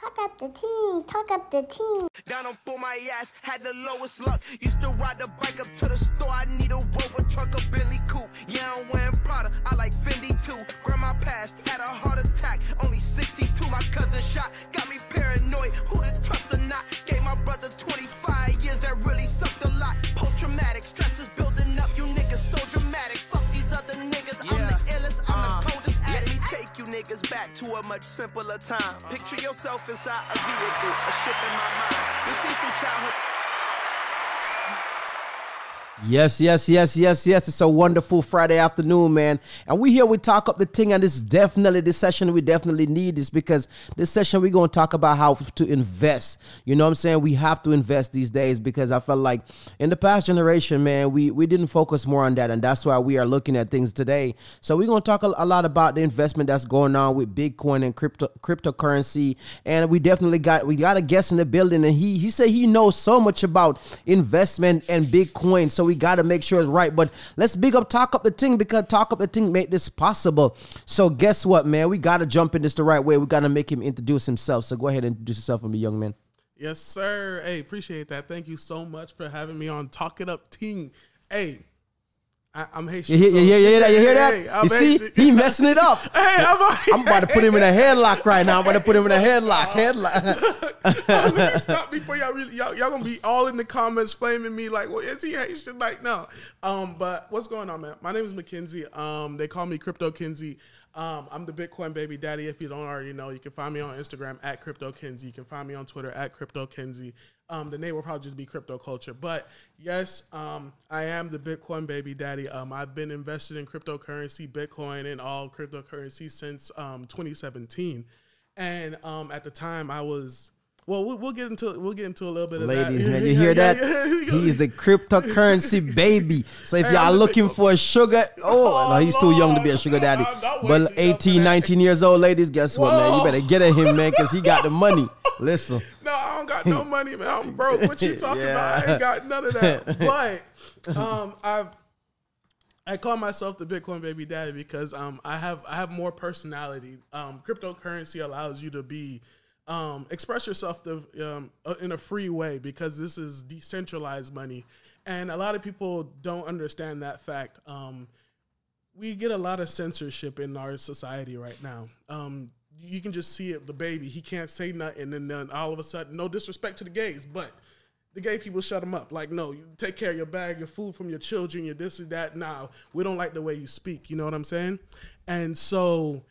Talk up the team, talk up the team. Down on for my ass, had the lowest luck. Used to ride the bike up to the store. I need a Rover truck, a Bentley coupe. Yeah, I'm wearing Prada. I like Fendi too. Grandma passed, had a heart attack. Only 62, my cousin shot. Got me paranoid. Who to trust or not? Gave my brother 25 years. That really sucked a lot. Post traumatic stress is building up. You niggas so dramatic. Fuck you niggas back to a much simpler time. Picture yourself inside a vehicle, a ship in my mind. You see some childhood. Yes, yes, yes, yes, yes. It's a wonderful Friday afternoon, man. And we here, we talk up the thing, and this definitely, this session, we definitely need this because this session, we're going to talk about how to invest. You know what I'm saying? We have to invest these days because I felt like in the past generation, man, we, we didn't focus more on that. And that's why we are looking at things today. So we're going to talk a, a lot about the investment that's going on with Bitcoin and crypto cryptocurrency. And we definitely got, we got a guest in the building, and he, he said he knows so much about investment and Bitcoin. So we got to make sure it's right. But let's big up Talk Up the Ting because Talk Up the Ting made this possible. So guess what, man? We got to jump in this the right way. We got to make him introduce himself. So go ahead and introduce yourself for me, young man. Yes, sir. Hey, appreciate that. Thank you so much for having me on Talk It Up Team. Hey, I, I'm Haitian. You hear, so- you hear, that? You hear that? Hey, you see, Haitian. he messing it up. Hey, I'm, I'm about to put him in a headlock right now. I'm about to put him in a headlock. Headlock. Let me stop before y'all really y'all, y'all gonna be all in the comments flaming me like, well, is he Haitian? Like, no. Um, but what's going on, man? My name is Mackenzie. Um, they call me Crypto Kinsey. Um, I'm the Bitcoin baby daddy. If you don't already know, you can find me on Instagram at Crypto Kinsey. You can find me on Twitter at Crypto Kinsey. Um, the name will probably just be Crypto Culture. But yes, um, I am the Bitcoin baby daddy. Um, I've been invested in cryptocurrency, Bitcoin, and all cryptocurrency since um, 2017. And um, at the time, I was well. We'll, we'll get into we'll get into a little bit of Ladies, that. man, you hear that? yeah. He's the cryptocurrency baby. So if Hey, y'all looking for a sugar, oh, no, he's too young to be a sugar daddy. But waiting 18, 19 years old, ladies, guess what, man? You better get at him, man, because he got the money. Listen. No, I don't got no money, man. I'm broke. What you talking about? I ain't got none of that. But um, I've I call myself the Bitcoin baby daddy because um, I have I have more personality. Um, cryptocurrency allows you to be um, express yourself um, uh, in a free way because this is decentralized money, and a lot of people don't understand that fact. Um, we get a lot of censorship in our society right now. Um, you can just see it. The baby, he can't say nothing, and then all of a sudden, no disrespect to the gays, but the gay people shut him up. Like, no, you take care of your bag, your food from your children, your this and that. Now we don't like the way you speak. You know what I'm saying? And so,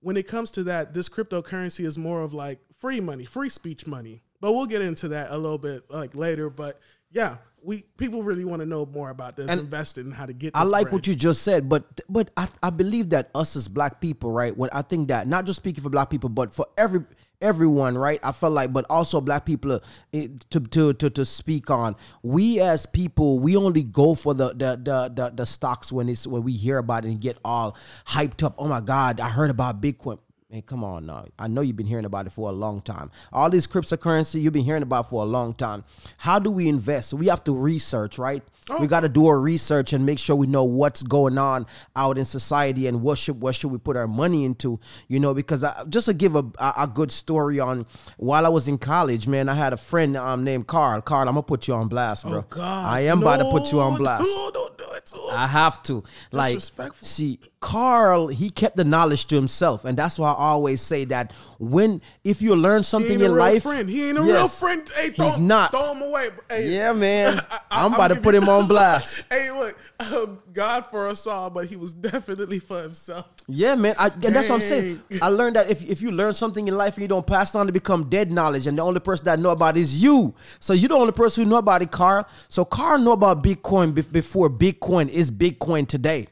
when it comes to that, this cryptocurrency is more of like free money, free speech money. But we'll get into that a little bit like later. But yeah, we people really want to know more about this, And investing, and how to get. I like bread. what you just said, but but I, I believe that us as black people, right? When I think that not just speaking for black people, but for every everyone, right? I felt like, but also black people uh, it- to to to to speak on. We as people, we only go for the the the the, the stocks when it's when we hear about it and get all hyped up. Oh my God, I heard about Bitcoin. Man, come on now. I know you've been hearing about it for a long time. All this cryptocurrency you've been hearing about for a long time. How do we invest? We have to research, right? We got to do our research and make sure we know what's going on out in society and what should what should we put our money into, you know? Because I, just to give a, a a good story on while I was in college, man, I had a friend um, named Carl. Carl, I'm gonna put you on blast, bro. Oh, I am about to put you on blast. No, don't do it him. I have to. Like, see, Carl, he kept the knowledge to himself, and that's why I always say that when if you learn something in life, friend. He ain't a real friend. Hey, throw, He's not. Throw him away. Hey, Yeah, man. I- I'm I'll about to put him on blast. hey, look, um, God for us all, but he was definitely for himself. Yeah, man. I, and that's what I'm saying. I learned that if, if you learn something in life and you don't pass it on to become dead knowledge, and the only person that know about it is you. So you're the only person who know about it, Carl. So Carl know about Bitcoin bef- before Bitcoin is Bitcoin today.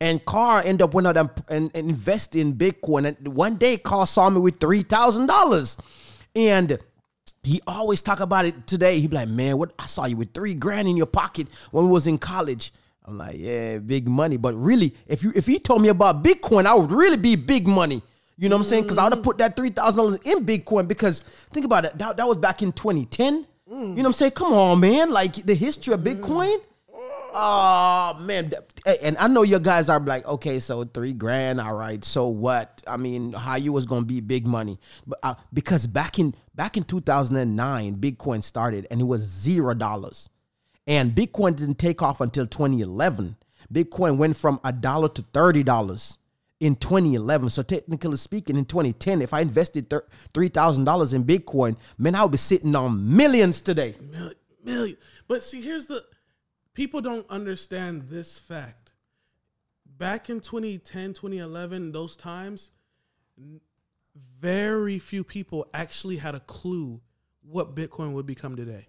And Carl end up went out and, and, and invest in Bitcoin. And one day Carl saw me with three thousand dollars. And he always talk about it today. He be like, man, what I saw you with three grand in your pocket when we was in college. I'm like, yeah, big money. But really, if you if he told me about Bitcoin, I would really be big money. You know what I'm saying? Because I would have put that three thousand dollars in Bitcoin. Because think about it, that, that was back in 2010. You know what I'm saying? Come on, man. Like the history of Bitcoin. Oh man, and I know you guys are like, okay, so three grand, all right. So what? I mean, how you was gonna be big money, but uh, because back in back in two thousand and nine, Bitcoin started and it was zero dollars, and Bitcoin didn't take off until twenty eleven. Bitcoin went from a dollar to thirty dollars in 2011. So technically speaking, in 2010, if I invested three thousand dollars in Bitcoin, man, I would be sitting on millions today. Million, million. But see, here's the people don't understand this fact. Back in 2010, 2011, those times, very few people actually had a clue what Bitcoin would become today.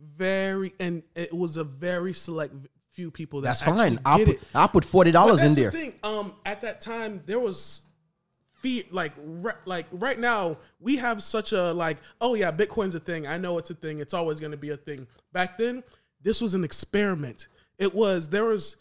Very, and it was a very select few people that That's fine. I'll put. I'll put forty dollars in the there. thing. Um, at that time, there was fear. Like, re- like right now, we have such a like. Oh yeah, Bitcoin's a thing. I know it's a thing. It's always going to be a thing. Back then, this was an experiment. It was there was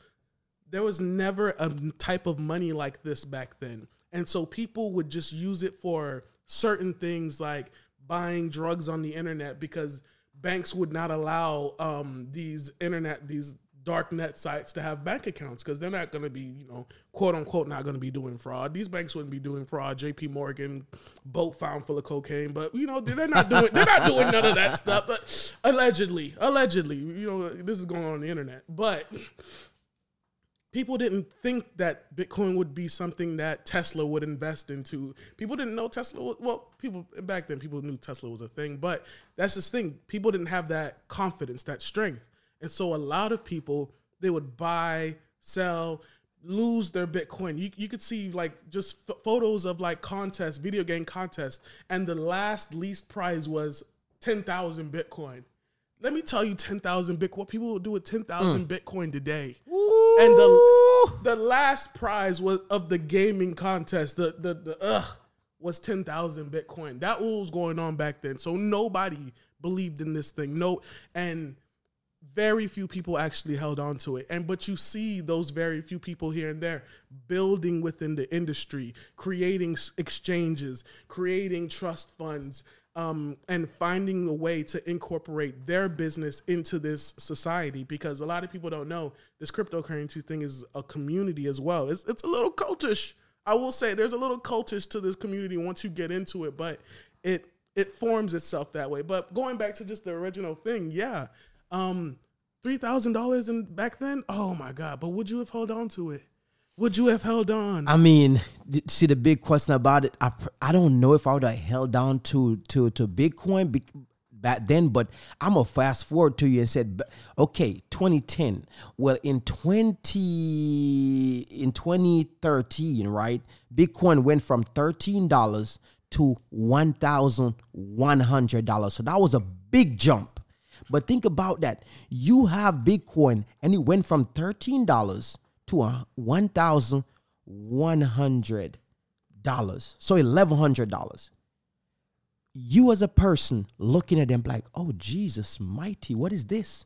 there was never a type of money like this back then, and so people would just use it for certain things like buying drugs on the internet because banks would not allow um, these internet these dark net sites to have bank accounts because they're not going to be you know quote unquote not going to be doing fraud these banks wouldn't be doing fraud jp morgan boat found full of cocaine but you know they're not doing they're not doing none of that stuff but allegedly allegedly you know this is going on, on the internet but people didn't think that Bitcoin would be something that Tesla would invest into. People didn't know Tesla was, well, people back then people knew Tesla was a thing, but that's this thing. People didn't have that confidence, that strength. And so a lot of people they would buy, sell, lose their Bitcoin. You you could see like just f- photos of like contests, video game contests, and the last least prize was 10,000 Bitcoin. Let me tell you 10,000 Bitcoin. What people will do with 10,000 mm. Bitcoin today and the the last prize was of the gaming contest. The the the ugh was ten thousand Bitcoin. That was going on back then. So nobody believed in this thing. No, and very few people actually held on to it. And but you see those very few people here and there building within the industry, creating exchanges, creating trust funds, um, and finding a way to incorporate their business into this society. Because a lot of people don't know this cryptocurrency thing is a community as well. It's it's a little cultish. I will say there's a little cultish to this community once you get into it, but it it forms itself that way. But going back to just the original thing, yeah. Um three thousand dollars in back then? Oh my god. But would you have held on to it? Would you have held on? I mean, see the big question about it. I I don't know if I would have held down to to to Bitcoin be- back then, but I'm gonna fast forward to you and said, okay, 2010. Well, in 20 in 2013, right? Bitcoin went from thirteen dollars to one thousand one hundred dollars. So that was a big jump. But think about that. You have Bitcoin and it went from $13 to a $1,100. So $1,100. You as a person looking at them like, oh, Jesus mighty, what is this?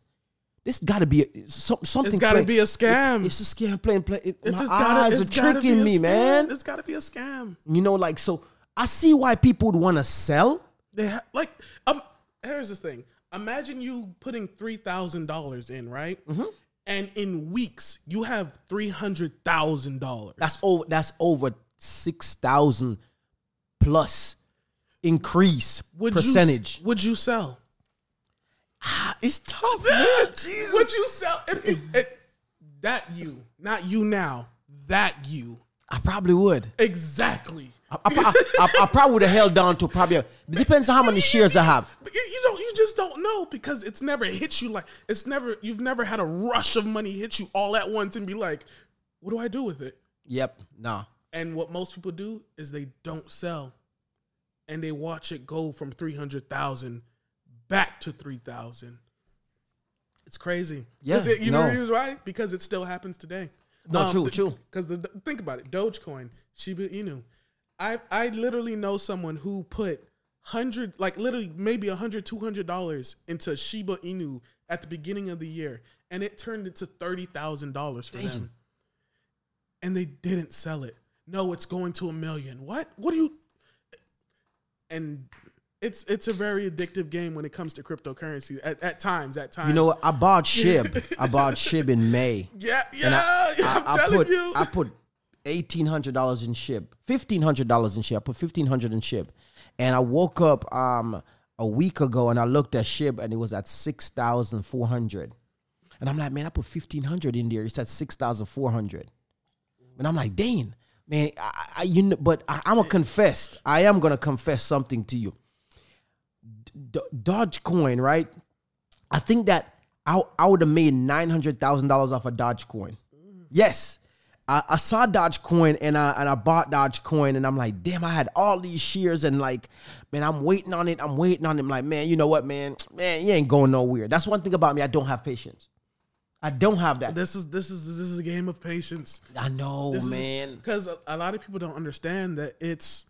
This got to be a, some, something. It's got to be a scam. It's a scam playing. Play, it, It's my gotta- eyes it's are tricking me, scam. man. It's got to be a scam. You know, like, so I see why people would want to sell. They ha- like um. Here's the thing. Imagine you putting three thousand dollars in, right? Mm-hmm. And in weeks, you have three hundred thousand dollars. That's over. That's over six thousand plus increase percentage. You, would you sell? it's tough, man. Jesus. Would you sell if you it, that you, not you now, that you I probably would. exactly? I, I, I, I probably would have held down to probably. A, depends on how many shares I have. But you, you don't. You just don't know because it's never hit you like it's never. You've never had a rush of money hit you all at once and be like, "What do I do with it?" Yep. Nah. And what most people do is they don't sell, and they watch it go from three hundred thousand back to three thousand. It's crazy. Yeah, it- you know no. reason why? Because it still happens today. No, um, true, true. Because the think about it, Dogecoin, Shiba Inu. I I literally know someone who put hundred, like literally maybe a hundred, two hundred dollars into Shiba Inu at the beginning of the year, and it turned into thirty thousand dollars for them. And they didn't sell it. No, it's going to a million. What? What do you? And it's it's a very addictive game when it comes to cryptocurrency. At, at times, at times, You know what? I bought Shib. I bought Shib in May. Yeah, yeah. I, I'm I- I telling put, you. I put eighteen hundred dollars in Shib, fifteen hundred dollars in Shib. I put fifteen hundred in Shib, and I woke up um a week ago and I looked at Shib and it was at six thousand four hundred, and I'm like, man, I put fifteen hundred in there. It's at six thousand four hundred, and I'm like, dang, man, I, I you know, but I, I'm gonna confess. I am gonna confess something to you. D- Dogecoin, right? I think that I, I would have made nine hundred thousand dollars off of Dogecoin. Yes, I, I saw Dogecoin and I and I bought Dogecoin and I'm like, damn, I had all these shares and like, man, I'm waiting on it. I'm waiting on it. I'm like, man, you know what, man, man, you ain't going nowhere. That's one thing about me. I don't have patience. I don't have that. this is this is this is a game of patience. I know, man. because a, a lot of people don't understand that it's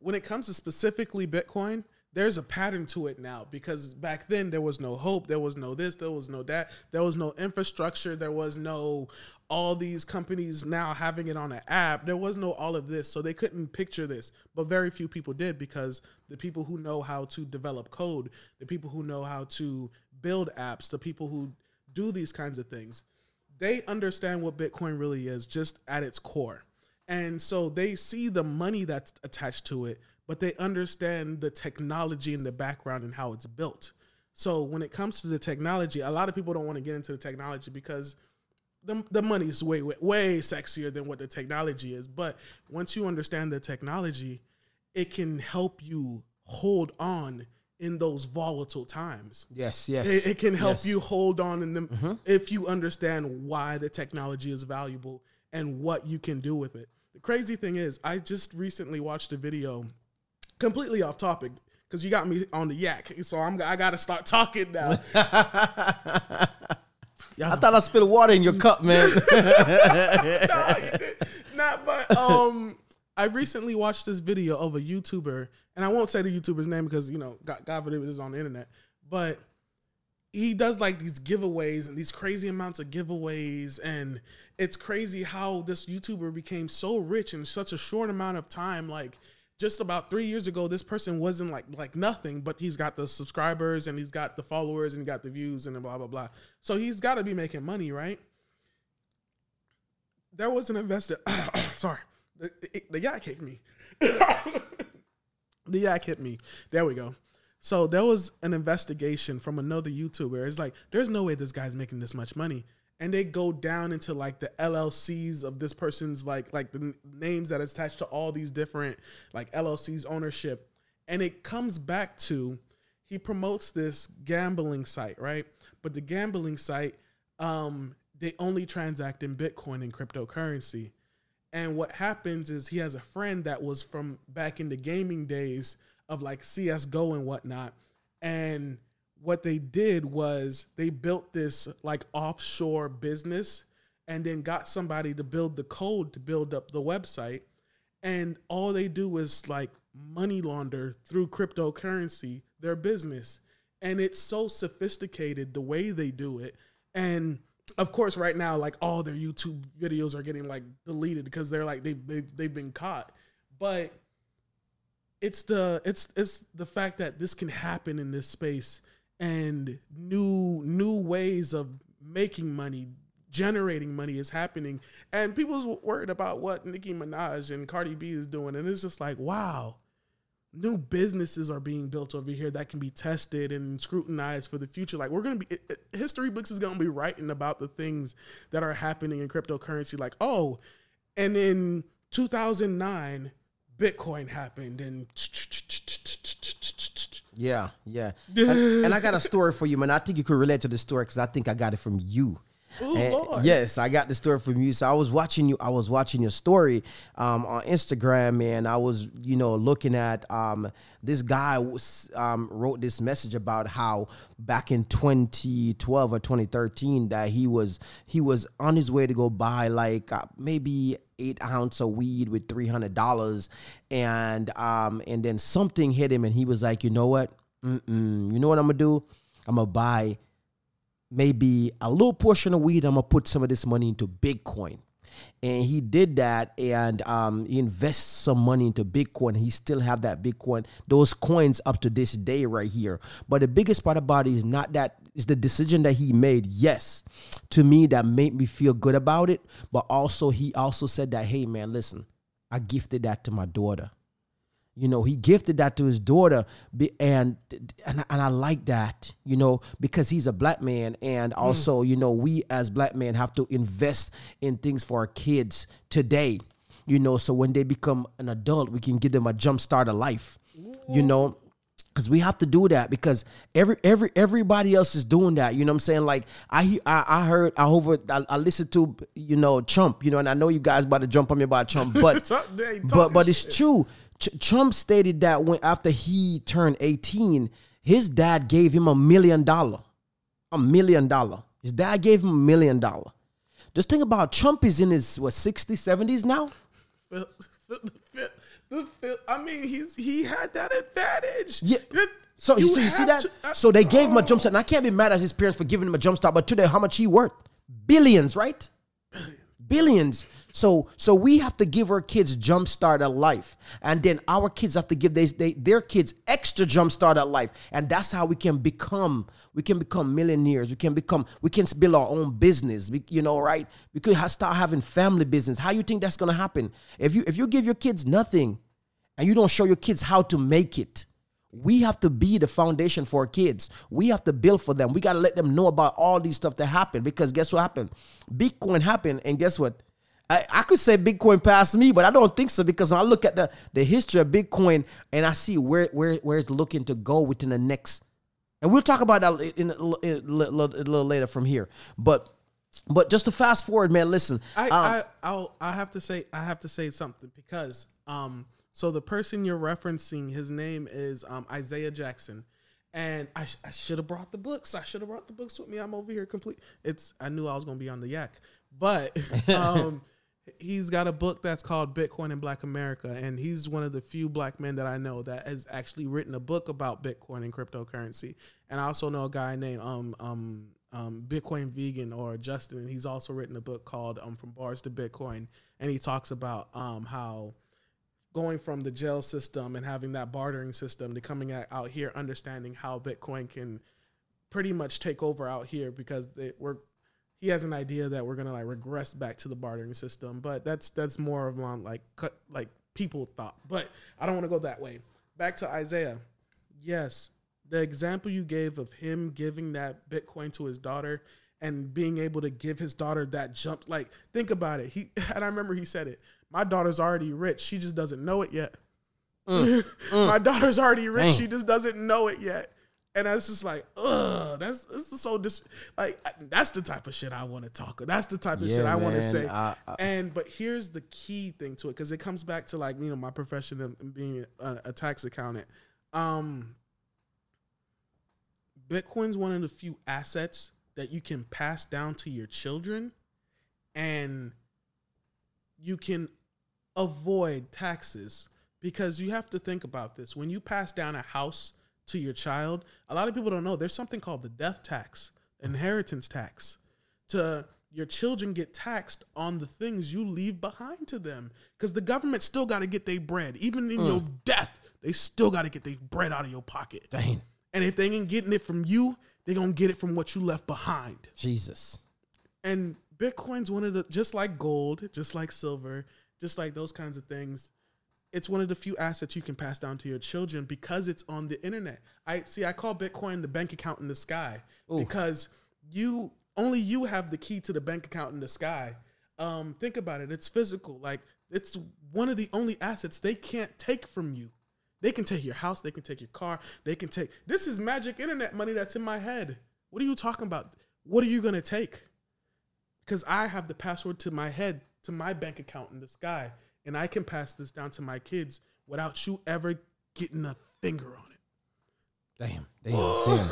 when it comes to specifically Bitcoin. There's a pattern to it now because back then there was no hope, there was no this, there was no that, there was no infrastructure, there was no all these companies now having it on an app. There was no all of this, so they couldn't picture this. But very few people did because the people who know how to develop code, the people who know how to build apps, the people who do these kinds of things, they understand what Bitcoin really is just at its core. And so they see the money that's attached to it, but they understand the technology in the background and how it's built. So when it comes to the technology, a lot of people don't want to get into the technology because the, the money is way, way way sexier than what the technology is. But once you understand the technology, it can help you hold on in those volatile times. Yes, yes. It, it can help yes. you hold on in them mm-hmm. if you understand why the technology is valuable and what you can do with it. The crazy thing is, I just recently watched a video, completely off topic, because you got me on the yak, so I'm I got to start talking now. I thought I spilled water in your cup, man. Not, but um, I recently watched this video of a YouTuber, and I won't say the YouTuber's name because you know, God, God forbid it is on the internet, but he does like these giveaways and these crazy amounts of giveaways, and it's crazy how this YouTuber became so rich in such a short amount of time. Like just about three years ago, this person wasn't like like nothing, but he's got the subscribers and he's got the followers and he got the views and blah blah blah. So he's got to be making money, right? There was an investor. sorry, the, yak hit me. the yak hit me. There we go. So there was an investigation from another YouTuber. It's like, there's no way this guy's making this much money. And they go down into like the LLCs of this person's like like the n- names that is attached to all these different like LLCs ownership. And it comes back to he promotes this gambling site, right? But the gambling site, um, they only transact in Bitcoin and cryptocurrency. And what happens is he has a friend that was from back in the gaming days of like CSGO and whatnot. And what they did was they built this like offshore business and then got somebody to build the code to build up the website. And all they do is like money launder through cryptocurrency their business. And it's so sophisticated the way they do it. And of course, right now, like all their YouTube videos are getting like deleted because they're like they've they've, they've been caught. But it's the it's it's the fact that this can happen in this space and new new ways of making money generating money is happening. And people's worried about what Nicki Minaj and Cardi B is doing. And it's just like wow new businesses are being built over here that can be tested and scrutinized for the future. Like we're going to be it- it- history books is going to be writing about the things that are happening in cryptocurrency. Like oh and in 2009 bitcoin happened and Yeah, yeah. And, and I got a story for you, man. I think you could relate to the story because I think I got it from you. Ooh, And- Lord. yes, I got the story from you. So I was watching you. I was watching your story um, on Instagram, and I was, you know, looking at um, this guy was, um, wrote this message about how back in 2012 or 2013 that he was he was on his way to go buy like uh, maybe eight ounce of weed with three hundred dollars, and um, and then something hit him, and he was like, you know what? Mm-mm. You know what I'm gonna do? I'm gonna buy maybe a little portion of weed. I'm gonna put some of this money into Bitcoin. and he did that, and um, he invests some money into Bitcoin. He still have that Bitcoin, those coins up to this day right here. But the biggest part about it is not that is the decision that he made. Yes, to me that made me feel good about it. But also he also said that, hey man, listen, I gifted that to my daughter. You know, he gifted that to his daughter, and and and I like that. You know, because he's a black man, and mm. also, you know, we as black men have to invest in things for our kids today. You know, so when they become an adult, we can give them a jump start of life. You know, because we have to do that because every every everybody else is doing that. You know what I'm saying? Like I I, I heard I over I, I listened to you know Trump. You know, and I know you guys about to jump on me about Trump, but Talk- they ain't but but it's true. Ch- Trump stated that when after he turned 18, his dad gave him a million dollar, a million dollar. His dad gave him a million dollar. Just think about Trump is in his what 60s, 70s now. The I mean, he's he had that advantage. Yeah. It- So you, see, you see that? to- uh, so they gave him a oh. jump start. And I can't be mad at his parents for giving him a jump start, but today, how much he worth? Billions, right? Billions. So so we have to give our kids jumpstart at life. And then our kids have to give they, they, their kids extra jumpstart at life. And that's how we can become, we can become millionaires. We can become, we can build our own business. We, you know, right? We could start having family business. How you think that's gonna happen? If you if you give your kids nothing, and you don't show your kids how to make it. We have to be the foundation for our kids. We have to build for them. We got to let them know about all these stuff that happen because guess what happened? Bitcoin happened, and guess what? I, I could say Bitcoin passed me, but I don't think so because when I look at the, the history of Bitcoin and I see where, where, where it's looking to go within the next, and we'll talk about that in a, little- in a little later from here. But but just to fast forward, man, listen. I, um, I I'll I have to say I have to say something because um so the person you're referencing his name is um Isaiah Jackson and I, sh- I should have brought the books I should have brought the books with me I'm over here complete it's I knew I was gonna be on the yak but um he's got a book that's called Bitcoin in Black America and he's one of the few black men that I know that has actually written a book about Bitcoin and cryptocurrency. And I also know a guy named um um um, Bitcoin vegan or Justin, and he's also written a book called um, "From Bars to Bitcoin," and he talks about um, how going from the jail system and having that bartering system to coming out, out here, understanding how Bitcoin can pretty much take over out here because they, we're he has an idea that we're gonna like regress back to the bartering system, but that's that's more of on like cut like people thought. But I don't want to go that way. Back to Isaiah. Yes, the example you gave of him giving that Bitcoin to his daughter and being able to give his daughter that jump, like think about it. He and I remember he said it. My daughter's already rich. She just doesn't know it yet. Mm, my mm. daughter's already rich. Dang. She just doesn't know it yet. And that's just like, ugh, that's this is so dis like that's the type of shit I want to talk. About. That's the type of shit I want to say. I- I- and but here's the key thing to it because it comes back to like you know my profession of of being a, a tax accountant. Um, Bitcoin's one of the few assets that you can pass down to your children, and you can avoid taxes because you have to think about this when you pass down a house to your child a lot of people don't know. There's something called the death tax inheritance tax to your children get taxed on the things you leave behind to them. Because the government still got to get their bread. Even in your mm. death they still got to get their bread out of your pocket. Dang, and if they ain't getting it from you they're gonna get it from what you left behind. Jesus. and Bitcoin's one of the just like gold, just like silver, just like those kinds of things. It's one of the few assets you can pass down to your children because it's on the internet. I see. I call Bitcoin the bank account in the sky because you only you have the key to the bank account in the sky. Um, think about it. It's physical. Like it's one of the only assets they can't take from you. They can take your house. They can take your car. They can take. This is magic internet money that's in my head. What are you talking about? What are you gonna take? because I have the password to my head to my bank account in the sky, and I can pass this down to my kids without you ever getting a finger on it. Damn, damn, damn.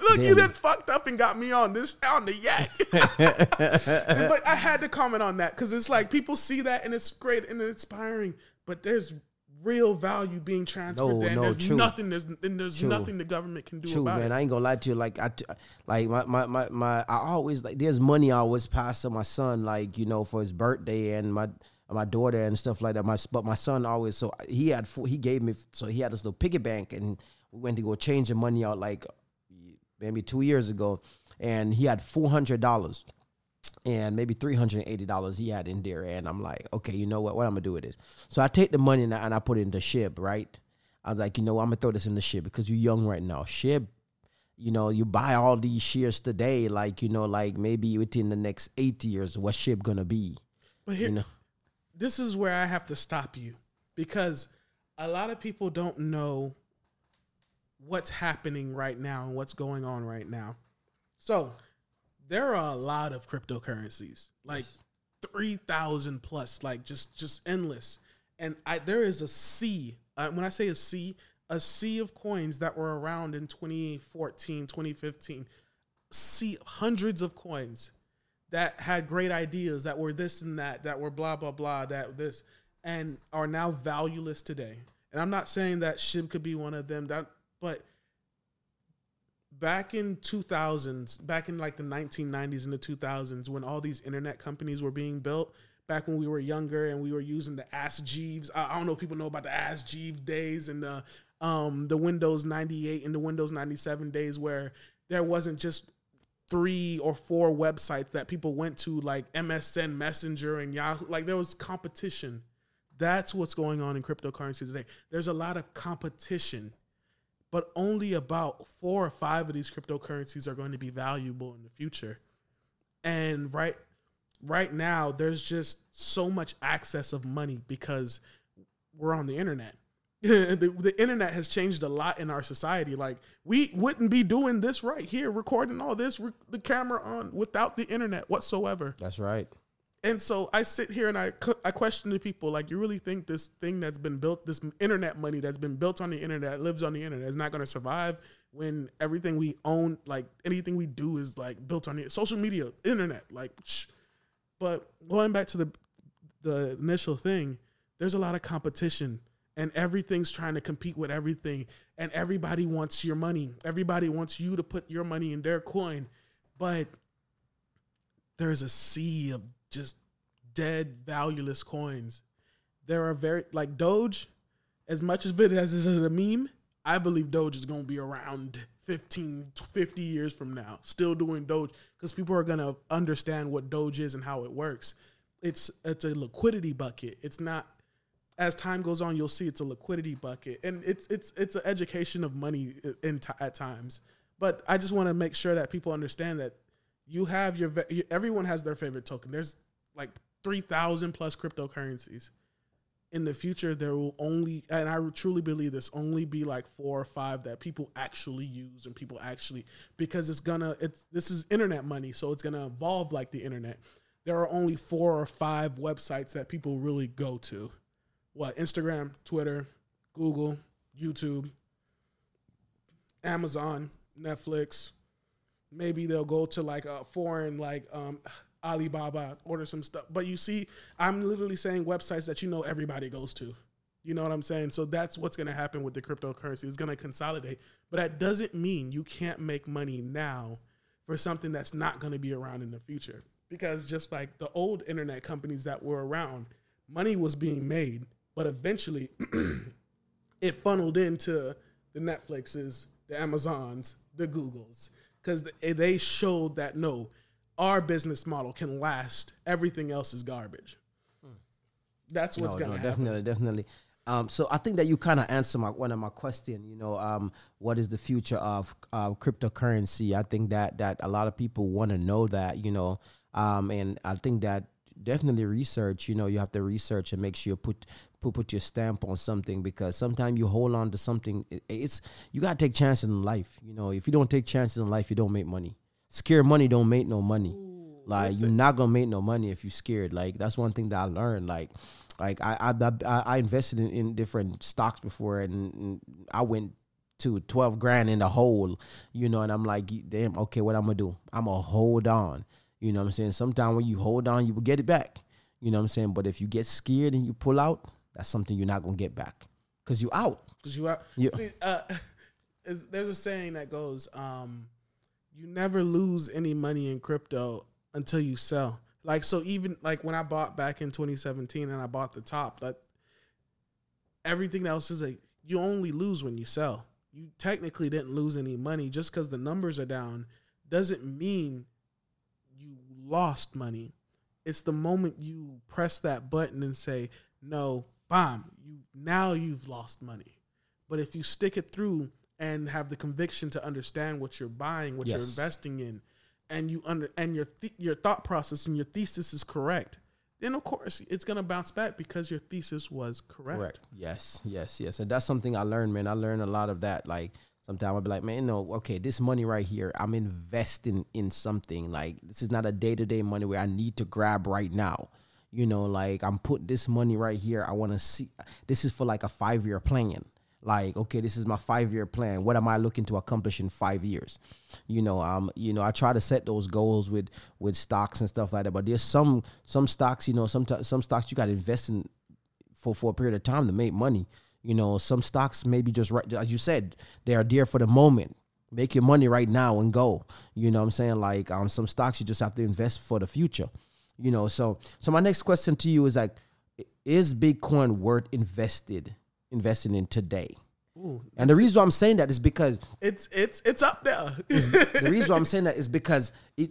Look, you Damn. done fucked up and got me on this on the yak. but I had to comment on that because it's like people see that and it's great and inspiring, but there's real value being transferred No, there. And no, there's true. nothing. There's and there's True. nothing the government can do True, about man. it. I ain't gonna lie to you. Like I, like my, my my my. I always like. There's money I always pass to my son, like you know, for his birthday and my my daughter and stuff like that. My but my son always so he had four- he gave me so he had this little piggy bank and we went to go change the money out like maybe two years ago, and he had four hundred dollars. And maybe three hundred and eighty dollars he had in there, and I'm like, okay, you know what? What I'm gonna do with this? So I take the money and I, and I put it in the Shib, right? I was like, you know, I'm gonna throw this in the Shib because you're young right now. Shib, you know, you buy all these shares today, like you know, like maybe within the next eight years, what Shib gonna be? But here, You know, this is where I have to stop you because a lot of people don't know what's happening right now and what's going on right now. So there are a lot of cryptocurrencies, like three thousand plus, like just just endless. And I there is a sea. Uh, when I say a sea, a sea of coins that were around in 2014, 2015. See hundreds of coins that had great ideas that were this and that that were blah blah blah that this and are now valueless today. And i'm not saying that shib could be one of them that but back in 2000s back in like the 1990s and the 2000s when all these internet companies were being built back when we were younger and we were using the ask jeeves i, I don't know if people know about the ask jeeves days and the um the windows 98 and the windows 97 days where there wasn't just three or four websites that people went to like MSN Messenger and Yahoo. Like there was competition. That's what's going on in cryptocurrency today. There's a lot of competition but only about four or five of these cryptocurrencies are going to be valuable in the future. And right right now there's just so much access of money because we're on the internet the, the internet has changed a lot in our society like we wouldn't be doing this right here recording all this re- the camera on without the internet whatsoever that's right. and so I sit here and I cu- I question the people like you really think this thing that's been built this internet money that's been built on the internet lives on the internet is not going to survive when everything we own like anything we do is like built on the social media internet like shh. but going back to the the initial thing there's a lot of competition and everything's trying to compete with everything and everybody wants your money. Everybody wants you to put your money in their coin but there's a sea of just dead valueless coins. There are very like doge as much as it as is a meme i believe doge is going to be around 15 50 years from now still doing doge because people are going to understand what doge is and how it works. It's it's a liquidity bucket. It's not as time goes on, you'll see it's a liquidity bucket, and it's it's it's an education of money in t- at times. But I just want to make sure that people understand that you have your ve- everyone has their favorite token. There's like three thousand plus cryptocurrencies. In the future, there will only, and I truly believe this, only be like four or five that people actually use and people actually because it's gonna it's this is internet money, so it's gonna evolve like the internet. There are only four or five websites that people really go to what Instagram, Twitter, Google, YouTube, Amazon, Netflix. Maybe they'll go to like a foreign like um, Alibaba, order some stuff. But you see, I'm literally saying websites that you know everybody goes to. You know what I'm saying? So that's what's going to happen with the cryptocurrency. It's going to consolidate, but that doesn't mean you can't make money now for something that's not going to be around in the future. Because just like the old internet companies that were around, money was being made but eventually it funneled into the Netflixes, the Amazons, the Googles, because they showed that no, our business model can last. Everything else is garbage. That's what's No, gonna no, happen. definitely, definitely. Um, so I think that you kind of answer my one of my question. You know, um, what is the future of uh, cryptocurrency? I think that that a lot of people want to know that. You know, um, and I think that definitely research. You know, you have to research and make sure you put put put your stamp on something because sometimes you hold on to something. It, it's you gotta take chances in life. You know, if you don't take chances in life, you don't make money. Scared money don't make no money. like you're not gonna make no money if you're scared. Like that's one thing that I learned. Like like I I I, I invested in, in different stocks before and, and I went to 12 grand in the hole, you know, and I'm like, damn, okay, what I'm gonna do? I'm gonna hold on. You know what I'm saying? Sometimes when you hold on, you will get it back. You know what I'm saying? But if you get scared and you pull out, that's something you're not gonna get back. because you out. Because you out. Yeah. See, uh, there's a saying that goes, um, "You never lose any money in crypto until you sell." Like so, even like when I bought back in 2017 and I bought the top, that everything else is like you only lose when you sell. You technically didn't lose any money just because the numbers are down doesn't mean you lost money. It's the moment you press that button and say no, bam, you now you've lost money. But if you stick it through and have the conviction to understand what you're buying, what you're investing in, and you under and your th- your thought process and your thesis is correct, then of course it's gonna bounce back because your thesis was correct. Correct. Yes, yes, yes. And that's something I learned, man. I learned a lot of that. Like sometimes I'll be like, man, no, okay, this money right here, I'm investing in something. Like this is not a day to day money where I need to grab right now. You know, like I'm putting this money right here. I want to see. This is for like a five year plan. Like, okay, this is my five year plan. What am I looking to accomplish in five years? You know, um, you know, I try to set those goals with with stocks and stuff like that. But there's some some stocks, you know, some some stocks you got to invest in for for a period of time to make money. You know, some stocks maybe just right as you said, they are there for the moment. Make your money right now and go. You know what I'm saying? Like um some stocks you just have to invest for the future. You know, so so my next question to you is like is Bitcoin worth invested investing in today? Ooh, And the reason why I'm saying that is because it's it's it's up there. the reason why I'm saying that is because it,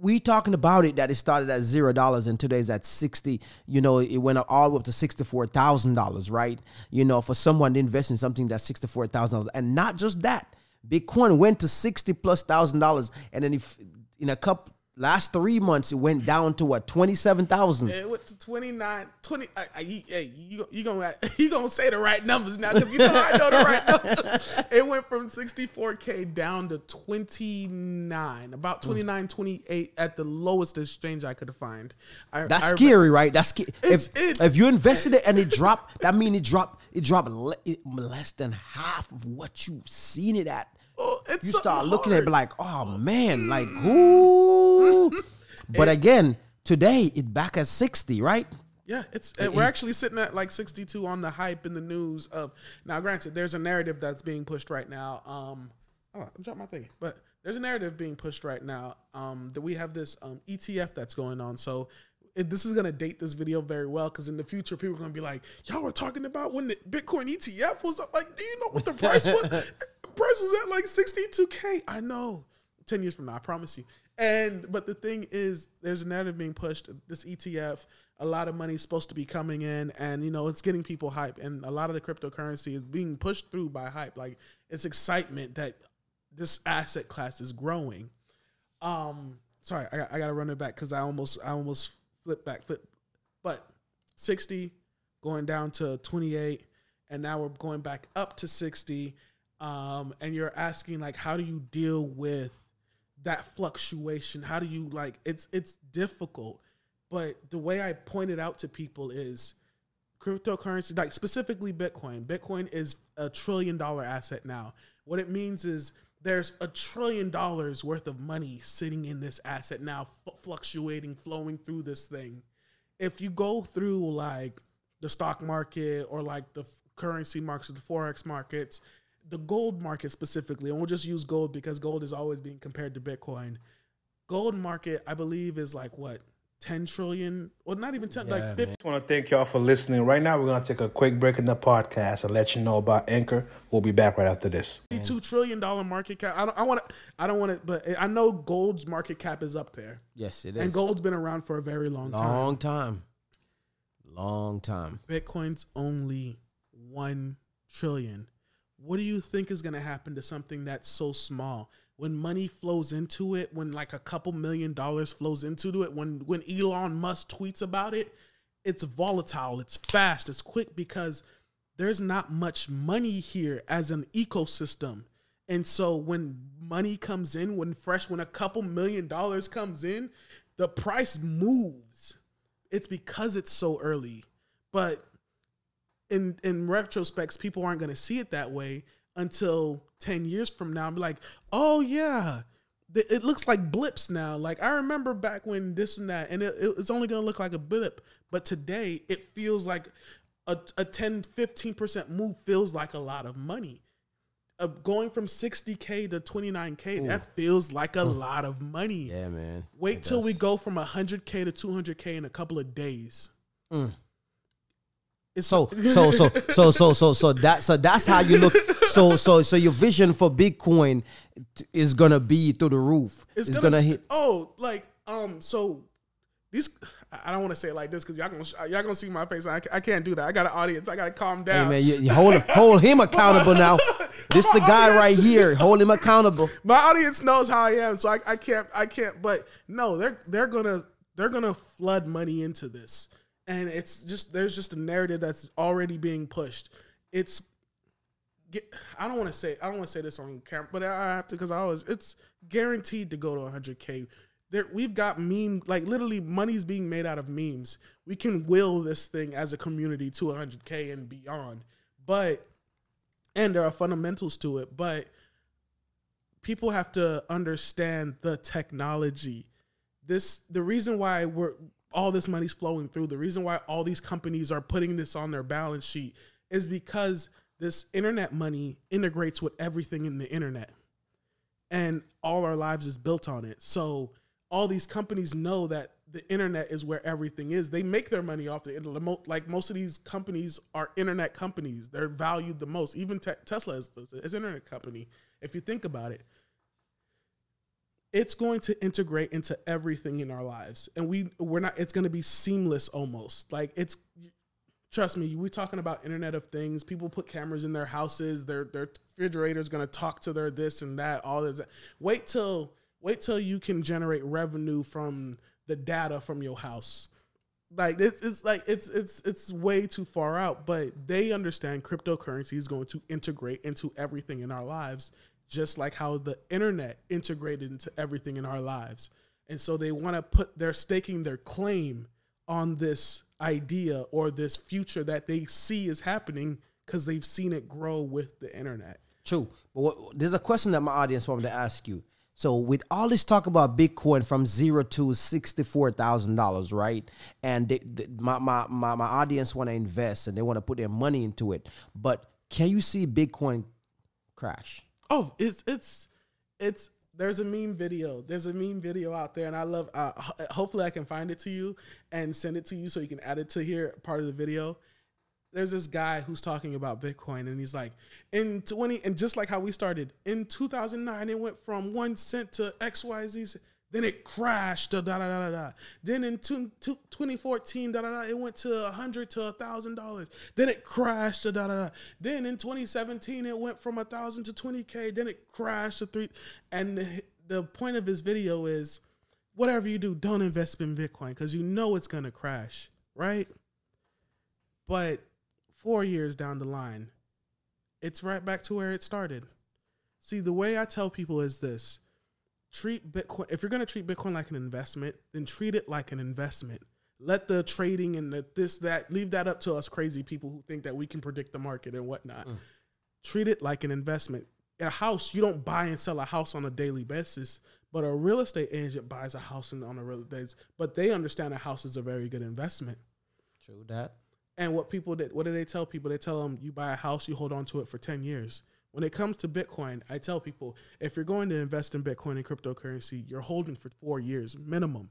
we talking about it that it started at zero dollars and today's at sixty. You know, it went all the way up to sixty four thousand dollars, right? You know, for someone to invest in something that's sixty four thousand dollars, and not just that, Bitcoin went to sixty plus thousand dollars, and then if in a couple last three months it went down to what twenty seven thousand. It went to 29, 20. I, I, you- hey, you, you gonna you gonna say the right numbers now because you know I know the right numbers. It went from 64k down to 29, about mm. 29, 28 at the lowest exchange I could find. I, That's I- scary, right? That's scary. It's- If, it's- if you invested it and it dropped, that mean it dropped. It dropped le- it- less than half of what you seen it at. Oh, it's you start looking at it like, oh man, like mm. who? but again, today it back at sixty, right? Yeah, it's uh, we're actually sitting at like 62 on the hype in the news of now. Granted, there's a narrative that's being pushed right now. Um, oh, I dropped my thing, but there's a narrative being pushed right now. Um, that we have this um ETF that's going on. So it, this is gonna date this video very well because in the future people are gonna be like, y'all were talking about when the Bitcoin ETF was up. Like, do you know what the price was? price was at like 62k. I know. 10 years from now, I promise you. And but the thing is, there's a narrative being pushed. This ETF, a lot of money is supposed to be coming in, and you know it's getting people hype. And a lot of the cryptocurrency is being pushed through by hype. Like it's excitement that this asset class is growing. Um, sorry, I, I got to run it back because I almost I almost flipped back, flip. But 60 going down to 28, and now we're going back up to 60. Um, and you're asking like, how do you deal with that fluctuation? How do you like? It's it's difficult, but the way I pointed out to people is cryptocurrency, like specifically Bitcoin. Bitcoin is a trillion dollar asset now. What it means is there's a trillion dollars worth of money sitting in this asset now, f- fluctuating, flowing through this thing. If you go through like the stock market or like the f- currency markets, the forex markets, the gold market specifically, and we'll just use gold because gold is always being compared to Bitcoin. Gold market, I believe, is like what 10 trillion, or not even 10, like 50 just want to thank y'all for listening. Right now, we're going to take a quick break in the podcast and let you know about Anchor. We'll be back right after this. two trillion dollar market cap. I don't. I want to. I don't want to. But I know gold's market cap is up there, Yes, it is. and gold's been around for a very long, time. long time, long time. Bitcoin's only one trillion. What do you think is going to happen to something that's so small? When money flows into it, when like a couple million dollars flows into it, when when Elon Musk tweets about it, it's volatile, it's fast, it's quick because there's not much money here as an ecosystem. And so when money comes in, when fresh, when a couple million dollars comes in, the price moves. It's because it's so early. But in in retrospects, people aren't going to see it that way until 10 years from now and be like, oh, yeah, th- it looks like blips now. Like, I remember back when this and that, and it, it's only going to look like a blip. But today, it feels like a, a 10, 15% move feels like a lot of money. Uh, going from 60K to 29K, that feels like a lot of money. Yeah, man. Wait It till we go from 100K to 200K in a couple of days. It's So so so so so so so that so that's how you look. So so so your vision for Bitcoin is gonna be through the roof. It's, gonna, hit. Oh, like um, so these. I don't want to say it like this because y'all gonna y'all gonna see my face. I, I can't do that. I got an audience. I gotta calm Hey down. man, you, you hold hold him accountable now. This the guy right here. Hold him accountable. my audience knows how I am, so I, I can't I can't. But no, they're they're gonna they're gonna flood money into this, and it's just there's just a narrative that's already being pushed. It's get, I don't want to say I don't want to say this on camera, but I have to because I always it's guaranteed to go to 100k. There, we've got meme like literally money's being made out of memes. We can will this thing as a community to 100k and beyond, but and there are fundamentals to it, but people have to understand the technology. This the reason why we're all this money's flowing through. The reason why all these companies are putting this on their balance sheet is because this internet money integrates with everything in the internet. And all our lives is built on it. So all these companies know that the internet is where everything is. They make their money off the internet. Like most of these companies are internet companies. They're valued the most. Even te- Tesla is, is an internet company. If you think about it, it's going to integrate into everything in our lives, and we we're not. It's going to be seamless almost. Like it's. Trust me, we're talking about Internet of Things. People put cameras in their houses. Their their refrigerator is going to talk to their this and that. All this. Wait till wait till you can generate revenue from the data from your house. Like it's, it's like it's it's it's way too far out, but they understand cryptocurrency is going to integrate into everything in our lives, just like how the internet integrated into everything in our lives. And so they want to put they're staking their claim on this idea or this future that they see is happening because they've seen it grow with the internet. True. But what, there's a question that my audience wanted to ask you. So with all this talk about Bitcoin from zero to sixty-four thousand dollars, right? And they, they- my, my my my audience want to invest and they want to put their money into it. But can you see Bitcoin crash? Oh, it's it's it's there's a meme video. There's a meme video out there, and I love. Uh, hopefully, I can find it to you and send it to you so you can add it to here part of the video. There's this guy who's talking about Bitcoin, and he's like, in 20, and just like how we started in 2009, it went from one cent to X Y Z. Then it crashed da da da da da. Then in two, two, 2014, da da da, it went to a 100 to a $1,000. Then it crashed da da da. Then in 2017, it went from a 1,000 to 20K. Then it crashed to three. And the, the point of his video is whatever you do, don't invest in Bitcoin because you know it's to crash, right? But four years down the line, it's right back to where it started. See, the way I tell people is this treat Bitcoin, if you're going to treat Bitcoin like an investment, then treat it like an investment. Let the trading and the this, that, leave that up to us crazy people who think that we can predict the market and whatnot. Mm. Treat it like an investment. A house, you don't buy and sell a house on a daily basis, but a real estate agent buys a house on on a real estate, but they understand a house is a very good investment. True that. And what people did, what do they tell people? They tell them you buy a house, you hold on to it for 10 years. When it comes to Bitcoin, I tell people if you're going to invest in Bitcoin and cryptocurrency, you're holding for four years minimum.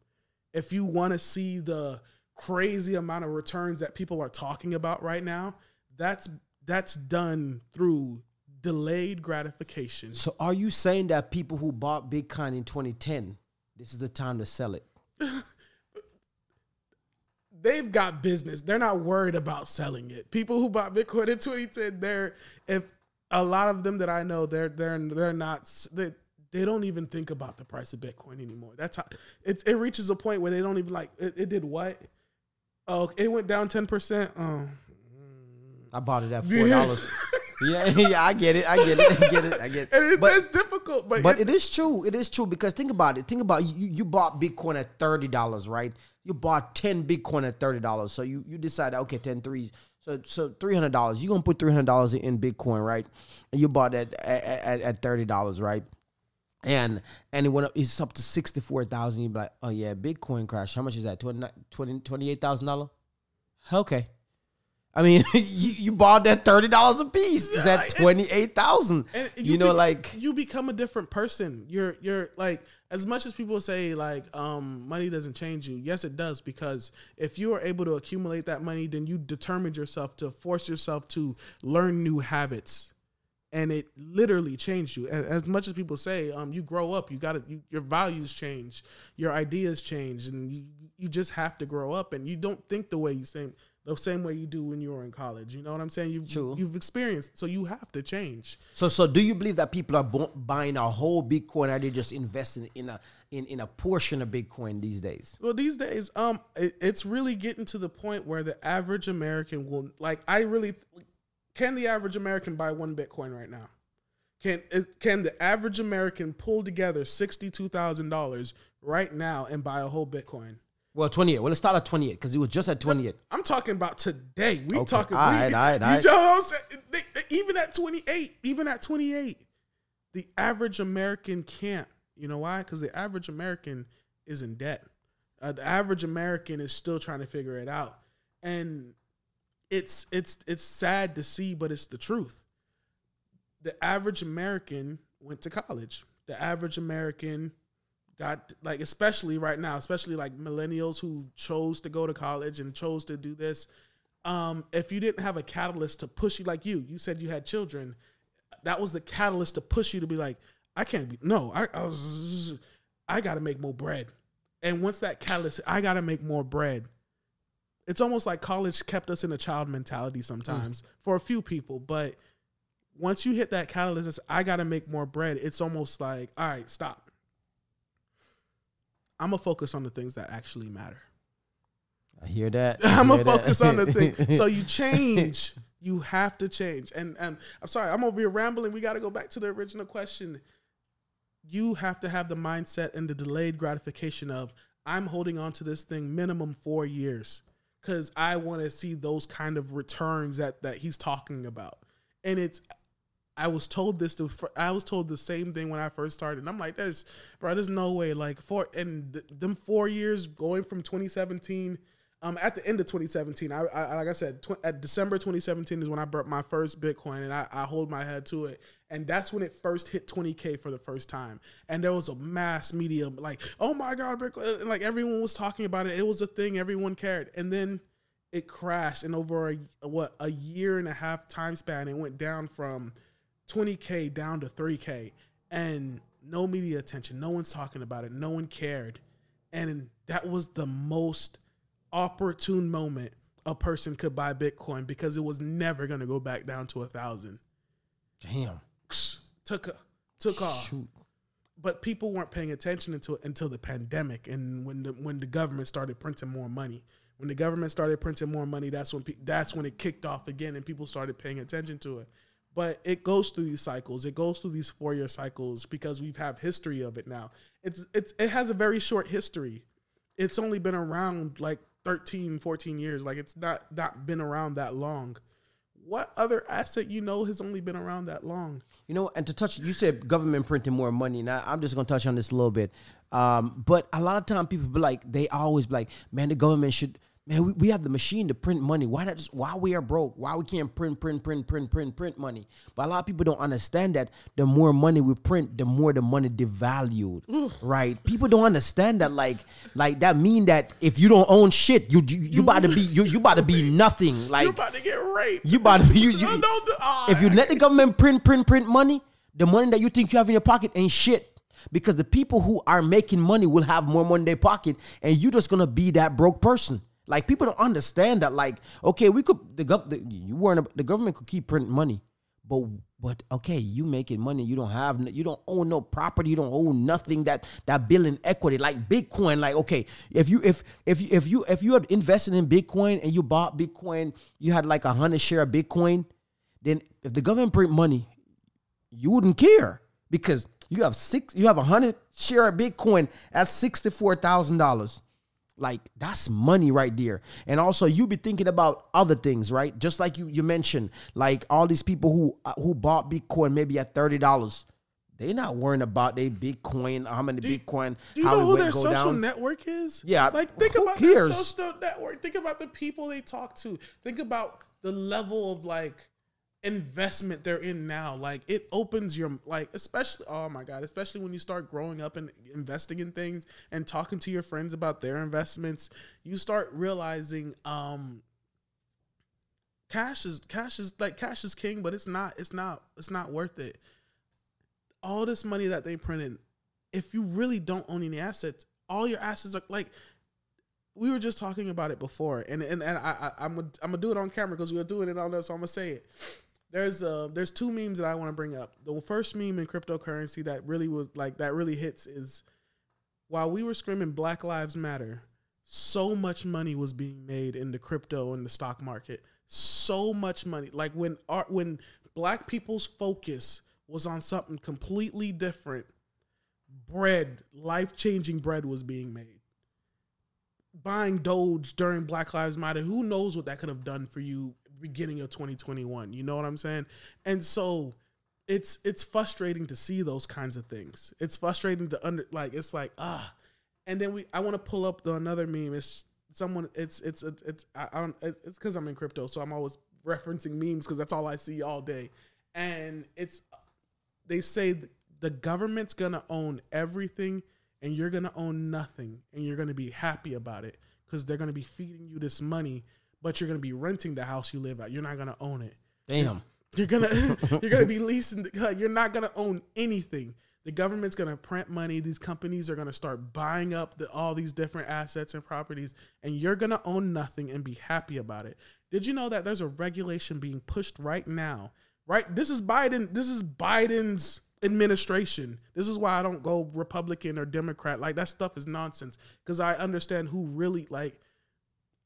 If you want to see the crazy amount of returns that people are talking about right now, that's that's done through delayed gratification. So are you saying that people who bought Bitcoin in 2010, this is the time to sell it? they've got business. They're not worried about selling it. People who bought Bitcoin in 2010, they're if a lot of them that I know, they're they're they're not they they don't even think about the price of Bitcoin anymore. That's how it's it reaches a point where they don't even like it, it did what? Oh, it went down 10%. Oh. I bought it at four dollars. yeah, yeah, I get it. I get it. I get it. I get it. It, But- it's difficult, but, But it, it is true. It is true because think about it. Think about you. You bought Bitcoin at thirty dollars, right? You bought ten Bitcoin at thirty dollars. So you you decide, okay, 10 threes. So so three hundred dollars. You're gonna put three hundred dollars in Bitcoin, right? And you bought it at at, at thirty dollars, right? And and it went up. It's up to sixty four thousand. You be like, oh yeah, Bitcoin crash. How much is that? 20 28 thousand dollar. Okay. I mean, you, you bought that thirty dollars a piece. Is that twenty eight thousand? and You, know, bec- like you become a different person. You're you're like as much as people say like um money doesn't change you. Yes, it does because if you are able to accumulate that money, then you determined yourself to force yourself to learn new habits. And it literally changed you. And as much as people say, um, you grow up, you got to, you, your values change, your ideas change, and you, you just have to grow up. And you don't think the way you same the same way you do when you were in college. You know what I'm saying? You've True. you've experienced, so you have to change. so. So, do you believe that people are bu- buying a whole Bitcoin, or they just investing in a in, in a portion of Bitcoin these days? Well, these days, um, it, it's really getting to the point where the average American will like. I really can the average American buy one Bitcoin right now? Can it- can the average American pull together sixty two thousand dollars right now and buy a whole Bitcoin? Well, twenty eight. Well, let's start at twenty eight because he was just at twenty eight. I'm talking about today. We Okay, talking. all we, right, all right, you know what I'm saying? They- they- even at 28, even at 28, the average American can't. You know why? Because the average American is in debt. Uh, the average American is still trying to figure it out, and it's it's it's sad to see, but it's the truth. The average American went to college. The average American got like especially right now especially like millennials who chose to go to college and chose to do this um if you didn't have a catalyst to push you like you you said you had children that was the catalyst to push you to be like i can't be no i, I was i gotta make more bread. And once that catalyst i gotta make more bread it's almost like college kept us in a child mentality sometimes for a few people but once you hit that catalyst i gotta make more bread it's almost like all right stop I'm gonna focus on the things that actually matter. I hear that. I I'm gonna focus on the thing. So you change. You have to change. And and I'm sorry, I'm over here rambling. We got to go back to the original question. You have to have the mindset and the delayed gratification of I'm holding on to this thing minimum four years because I want to see those kind of returns that that he's talking about. And it's I was told this. I was told the same thing when I first started. And I'm like, "There's, bro, there's no way." Like for and th- them four years going from 2017, um, at the end of 2017, I, I like I said, tw- at December 2017 is when I bought my first Bitcoin, and I, I hold my head to it. And that's when it first hit 20k for the first time. And there was a mass media like, "Oh my god, Bitcoin!" And like everyone was talking about it. It was a thing. Everyone cared. And then it crashed, and over a what a year and a half time span, it went down from 20k down to 3k and no media attention no one's talking about it no one cared. And that was the most opportune moment a person could buy bitcoin because it was never going to go back down to a thousand. Damn. took took off. Shoot. but people weren't paying attention until until the pandemic and when the when the government started printing more money. When the government started printing more money that's when pe- that's when it kicked off again and people started paying attention to it but it goes through these cycles. It goes through these four year cycles because we have history of it now. It's it's it has a very short history. It's only been around like 13 14 years. Like it's not not been around that long. What other asset you know has only been around that long? You know, and to touch, you said government printing more money. Now, I'm just gonna touch on this a little bit. Um, but a lot of time people be like, they always be like, man, the government should, man, we, we have the machine to print money. Why not just, why we are broke? Why we can't print, print, print, print, print, print money? But a lot of people don't understand that the more money we print, the more the money devalued, right? People don't understand that, like, like that mean that if you don't own shit, you you, you about to be you you about to be nothing. Like you're about to get raped you about to be you. you No, no, ah, if you let the government print, print, print money, the money that you think you have in your pocket ain't shit. Because the people who are making money will have more money in their pocket, and you're just gonna be that broke person. Like people don't understand that. Like, okay, we could the gov the, you weren't the government could keep printing money, but but okay, you making money, you don't have you don't own no property, you don't own nothing that that building equity like Bitcoin. Like, okay, if you if if you if you if you had invested in Bitcoin and you bought Bitcoin, you had like a hundred share of Bitcoin, then if the government print money, you wouldn't care because you have six you have a hundred share of Bitcoin at sixty four thousand dollars. Like that's money right there. And also you be thinking about other things, right? Just like you you mentioned, like all these people who uh, who bought Bitcoin maybe at thirty dollars. They not worrying about their Bitcoin, how many Bitcoin, Do you how know it who their go social down. network is? Yeah, Like think about cares? their social network. Think about the people they talk to. Think about the level of like investment they're in now. Like it opens your like especially oh my god, especially when you start growing up and investing in things and talking to your friends about their investments, you start realizing um cash is cash is like cash is king, but it's not it's not it's not worth it. All this money that they printed, if you really don't own any assets, all your assets are like we were just talking about it before, and and, and I, I I'm gonna, I'm gonna do it on camera because we were doing it on there, so I'm gonna say it. There's uh there's two memes that I want to bring up. The first meme in cryptocurrency that really was like that really hits is while we were screaming Black Lives Matter, so much money was being made in the crypto and the stock market. So much money. Like when art when black people's focus was on something completely different, bread, life changing bread was being made. Buying Doge during Black Lives Matter, who knows what that could have done for you beginning of 2021. You know what I'm saying? And so it's it's frustrating to see those kinds of things. It's frustrating to under like it's like ah, and then we I want to pull up the another meme. It's someone. It's it's it's, it's I, I don't. It's because I'm in crypto, so I'm always referencing memes because that's all I see all day. And it's they say the government's gonna own everything, and you're gonna own nothing, and you're gonna be happy about it because they're gonna be feeding you this money, but you're gonna be renting the house you live at. You're not gonna own it. Damn. You're gonna you're gonna be leasing. The, you're not gonna own anything. The government's gonna print money. These companies are gonna start buying up the, all these different assets and properties, and you're gonna own nothing and be happy about it. Did you know that there's a regulation being pushed right now? Right, this is Biden. This is Biden's administration. This is why I don't go Republican or Democrat. Like that stuff is nonsense because I understand who really like.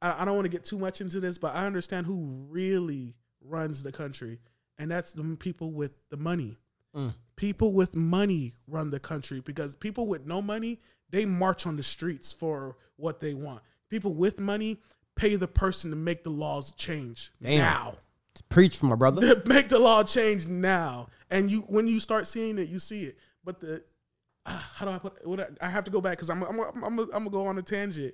I, I don't want to get too much into this, but I understand who really runs the country and that's the people with the money. Mm. People with money run the country because people with no money they march on the streets for what they want. People with money pay the person to make the laws change Damn. now. Preach for my brother. make the law change now, and you when you start seeing it, you see it. But the ah, how do I put? What I, I have to go back because I'm I'm I'm, I'm, I'm gonna go on a tangent.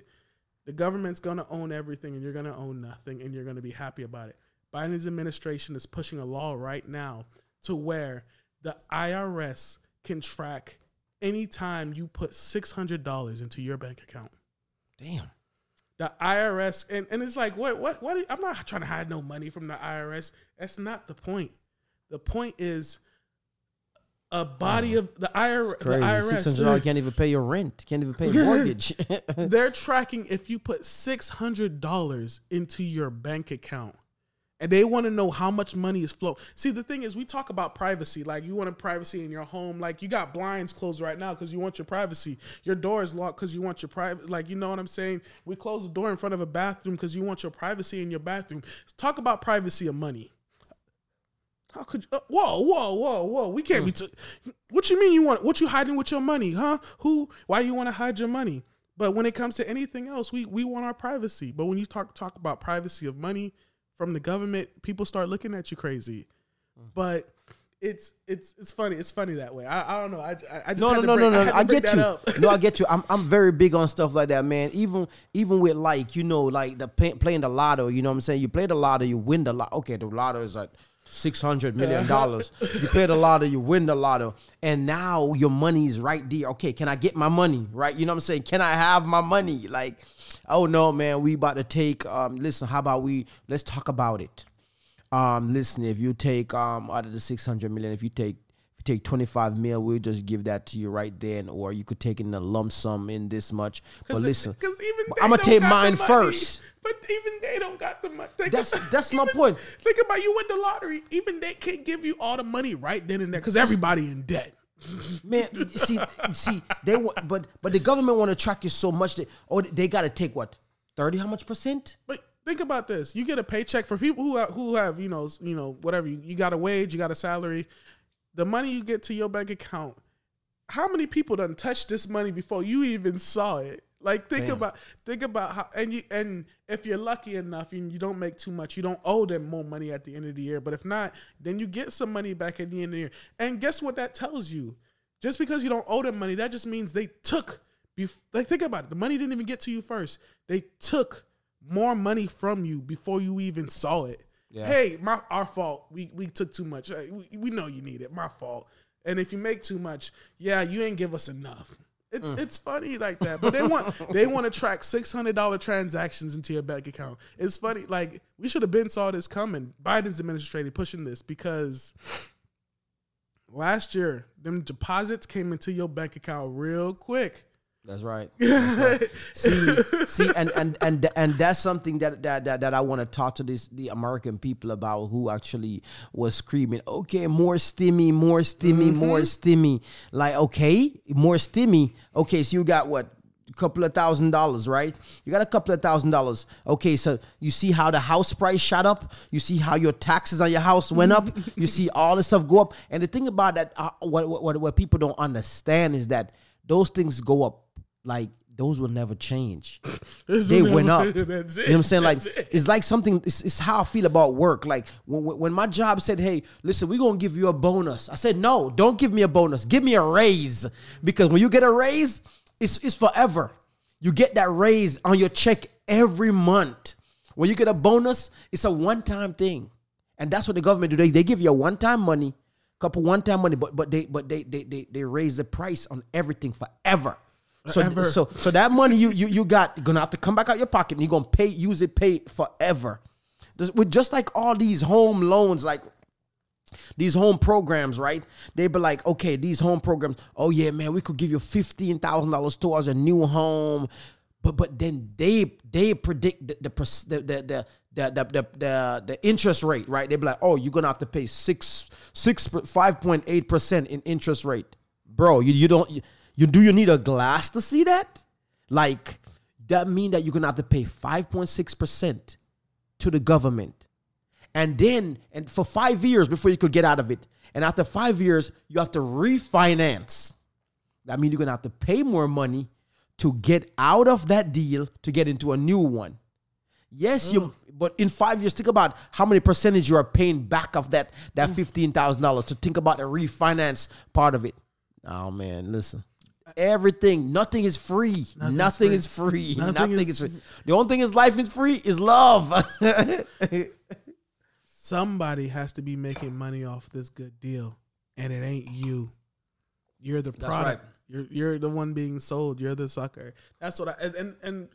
The government's gonna own everything, and you're gonna own nothing, and you're gonna be happy about it. Biden's administration is pushing a law right now to where the IRS can track anytime you put six hundred dollars into your bank account. Damn. The IRS and, and it's like what what what I'm not trying to hide no money from the IRS. That's not the point. The point is a body of the, IRS. the Crazy. Six hundred dollars can't even pay your rent. Can't even pay your mortgage. They're tracking if you put six hundred dollars into your bank account. And they want to know how much money is flow. See, the thing is, we talk about privacy. Like, you want a privacy in your home. Like, you got blinds closed right now because you want your privacy. Your door is locked because you want your private. Like, you know what I'm saying? We close the door in front of a bathroom because you want your privacy in your bathroom. Talk about privacy of money. How could you? Uh, whoa, whoa, whoa, whoa! We can't be. T- what you mean you want? What you hiding with your money, huh? Who? Why you want to hide your money? But when it comes to anything else, we we want our privacy. But when you talk talk about privacy of money from the government, people start looking at you crazy. But it's it's it's funny. It's funny that way. I, I don't know. I, I I just no, no, to no, bring, no, I, no. I get you. no, I get you. I'm I'm very big on stuff like that, man. Even even with like you know like the pay, playing the lotto. You know what I'm saying? You play the lotto, you win the lotto. Okay, the lotto is at six hundred million dollars. you play the lotto, you win the lotto, and now your money's right there. Okay, can I get my money? Right? You know what I'm saying? Can I have my money? Like, oh no, man, we about to take. Um, listen, how about we? Let's talk about it. Um, listen, if you take um out of the six hundred million, if you take take twenty five mil, we'll just give that to you right then, or you could take in a lump sum in this much. But listen, because even I'ma take mine first. But even they don't got the money. Think That's- about- that's my point. Think about you win the lottery. Even they can't give you all the money right then and there because everybody in debt. man, see, see, they want, but but the government want to track you so much that oh, they got to take what thirty? How much percent? But think about this: you get a paycheck for people who have, who have you know you know whatever you, you got a wage, you got a salary. The money you get to your bank account. How many people done touched this money before you even saw it? Like think Damn. about think about how and you and if you're lucky enough and you don't make too much, you don't owe them more money at the end of the year. But if not, then you get some money back at the end of the year. And guess what that tells you? Just because you don't owe them money, that just means they took. bef- Like think about it, the money didn't even get to you first. They took more money from you before you even saw it. Yeah. Hey, my our fault. We we took too much. We, we know you need it. My fault. And if you make too much, yeah, you ain't give us enough. It, Mm. It's funny like that, but they want they want to track six hundred dollar transactions into your bank account. It's funny, like we should have been saw this coming. Biden's administration pushing this because last year them deposits came into your bank account real quick. That's right. That's right. see, see, and and and and that's something that that that, that I want to talk to this the American people about who actually was screaming, okay, more stimmy, more stimmy, more stimmy. Like, okay, more stimmy. Okay, so you got what? A couple of thousand dollars, right? You got a couple of thousand dollars. Okay, so you see how the house price shot up. You see how your taxes on your house went up. you see all this stuff go up. And the thing about that, uh, what, what what people don't understand is that those things go up like those will never change. they went up. That's You know what I'm saying? Like it. it's like something. It's, it's how I feel about work. Like when, when when my job said, "Hey, listen, we're gonna give you a bonus," I said, "No, don't give me a bonus. Give me a raise because when you get a raise, it's it's forever. You get that raise on your check every month. When you get a bonus, it's a one time thing, and that's what the government do. They they give you a one time money, couple one time money, but but they but they they they they raise the price on everything forever. So, so so that money you you you got gonna have to come back out your pocket and you're gonna pay use it pay forever. Just, with just like all these home loans, like these home programs, right? They be like, okay, these home programs. Oh yeah, man, we could give you fifteen thousand dollars towards a new home, but but then they they predict the the the the the the, the, the, the, the interest rate, right? They'd be like, oh, you're gonna have to pay six six five point eight percent in interest rate, bro. You you don't you, do you need a glass to see that? Like that mean that you're gonna have to pay five point six percent to the government. And then and for five years before you could get out of it. And after five years you have to refinance. That means you're gonna have to pay more money to get out of that deal to get into a new one. Yes you mm. but in five years think about how many percentage you are paying back of that that mm. $15000 to think about the refinance part of it. Oh man listen everything nothing is free nothing free. is free Nothing nothing, is- is free the only thing is life is free is love Somebody has to be making money off this good deal, and it ain't you. You're the product. right. You're you're the one being sold. You're the sucker. That's what I and, and and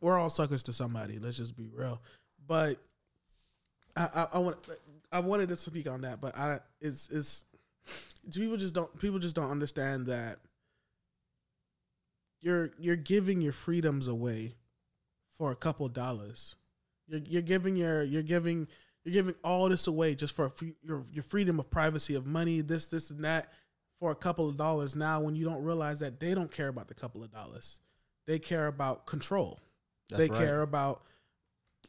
we're all suckers to somebody. Let's just be real. But I I, I want I wanted to speak on that, but I it's it's people just don't people just don't understand that you're you're giving your freedoms away for a couple dollars. You're you're giving your you're giving you're giving all this away just for free, your your freedom of privacy of money, this this and that for a couple of dollars. Now, when you don't realize that they don't care about the couple of dollars, they care about control. they right. care about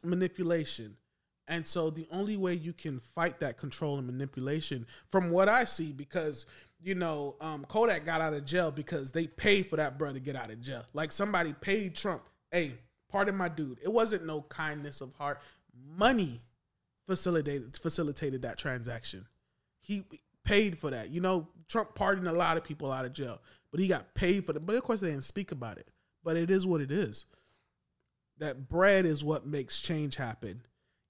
manipulation. And so the only way you can fight that control and manipulation, from what I see, because you know um, Kodak got out of jail because they paid for that brother to get out of jail. Like somebody paid Trump, hey, pardon my dude. It wasn't no kindness of heart. Money facilitated facilitated that transaction. He paid for that. You know, Trump pardoned a lot of people out of jail, but he got paid for it. But of course, they didn't speak about it. But it is what it is. That bread is what makes change happen.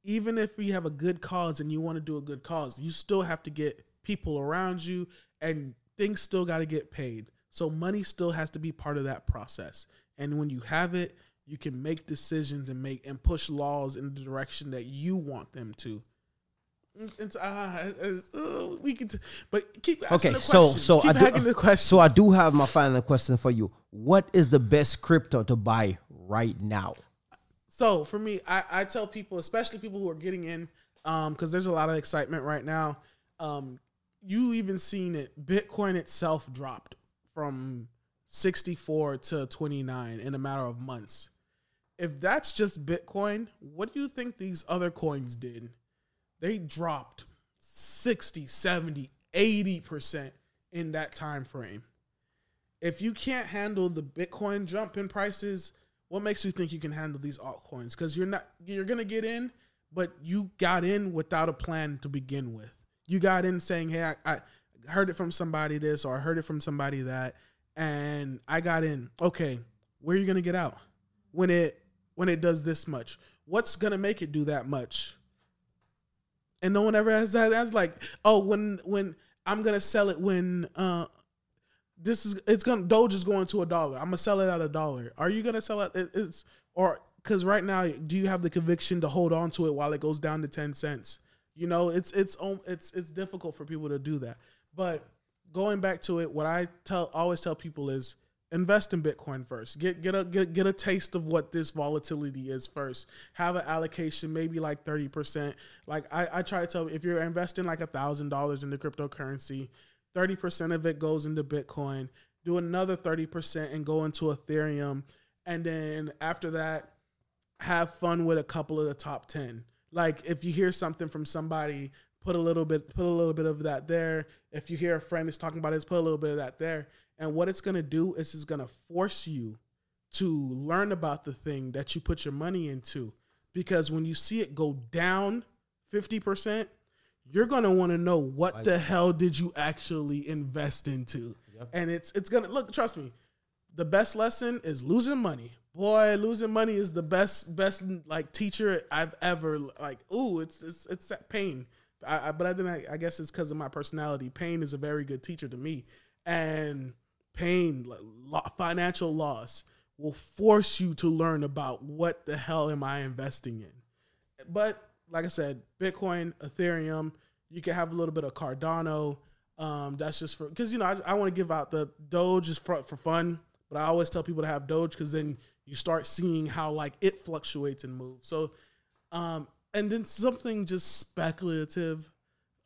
Even if you have a good cause and you want to do a good cause, you still have to get people around you, and things still got to get paid. So money still has to be part of that process. And when you have it, you can make decisions and make and push laws in the direction that you want them to. It's, uh, it's, uh, we could, but keep asking Okay, so so keep I do, asking the questions. so I do have my final question for you. What is the best crypto to buy right now? So for me, I, I tell people, especially people who are getting in, um, because there's a lot of excitement right now. Um, you even seen it. Bitcoin itself dropped from 64 to 29 in a matter of months. If that's just Bitcoin, what do you think these other coins did? They dropped 60, 70, 80% in that time frame. If you can't handle the Bitcoin jump in prices, what makes you think you can handle these altcoins? Because you're not you're gonna get in, but you got in without a plan to begin with. You got in saying, "Hey, I, I heard it from somebody this, or I heard it from somebody that," and I got in. Okay, where are you gonna get out when it when it does this much? What's gonna make it do that much? and no one ever has that. That's like, oh, when when I'm gonna sell it when uh this is it's gonna Doge is going to a dollar. I'm gonna sell it at a dollar. Are you gonna sell it? it- It's or because right now, do you have the conviction to hold on to it while it goes down to ten cents? You know, it's it's um, it's it's difficult for people to do that. But going back to it, what I tell always tell people is invest in Bitcoin first. Get get a get, get a taste of what this volatility is first. Have an allocation, maybe like thirty percent. Like I, I try to tell if you're investing like a thousand dollars into cryptocurrency, thirty percent of it goes into Bitcoin. Do another thirty percent and go into Ethereum, and then after that, have fun with a couple of the top 10 like if you hear something from somebody put a little bit put a little bit of that there. If you hear a friend is talking about it put a little bit of that there. And what it's going to do is it's going to force you to learn about the thing that you put your money into. Because when you see it go down 50% you're going to want to know what the hell did you actually invest into. And it's it's going to look trust me the best lesson is losing money. Boy, losing money is the best best like teacher I've ever like. Ooh, it's it's it's pain. I, I but I think I, I guess it's because of my personality. Pain is a very good teacher to me, and pain, financial loss, will force you to learn about what the hell am I investing in. But like I said, Bitcoin, Ethereum, you can have a little bit of Cardano. Um, that's just for because you know I, I want to give out the Doge is for for fun, but I always tell people to have Doge because then you start seeing how like it fluctuates and moves. So, um, and then something just speculative,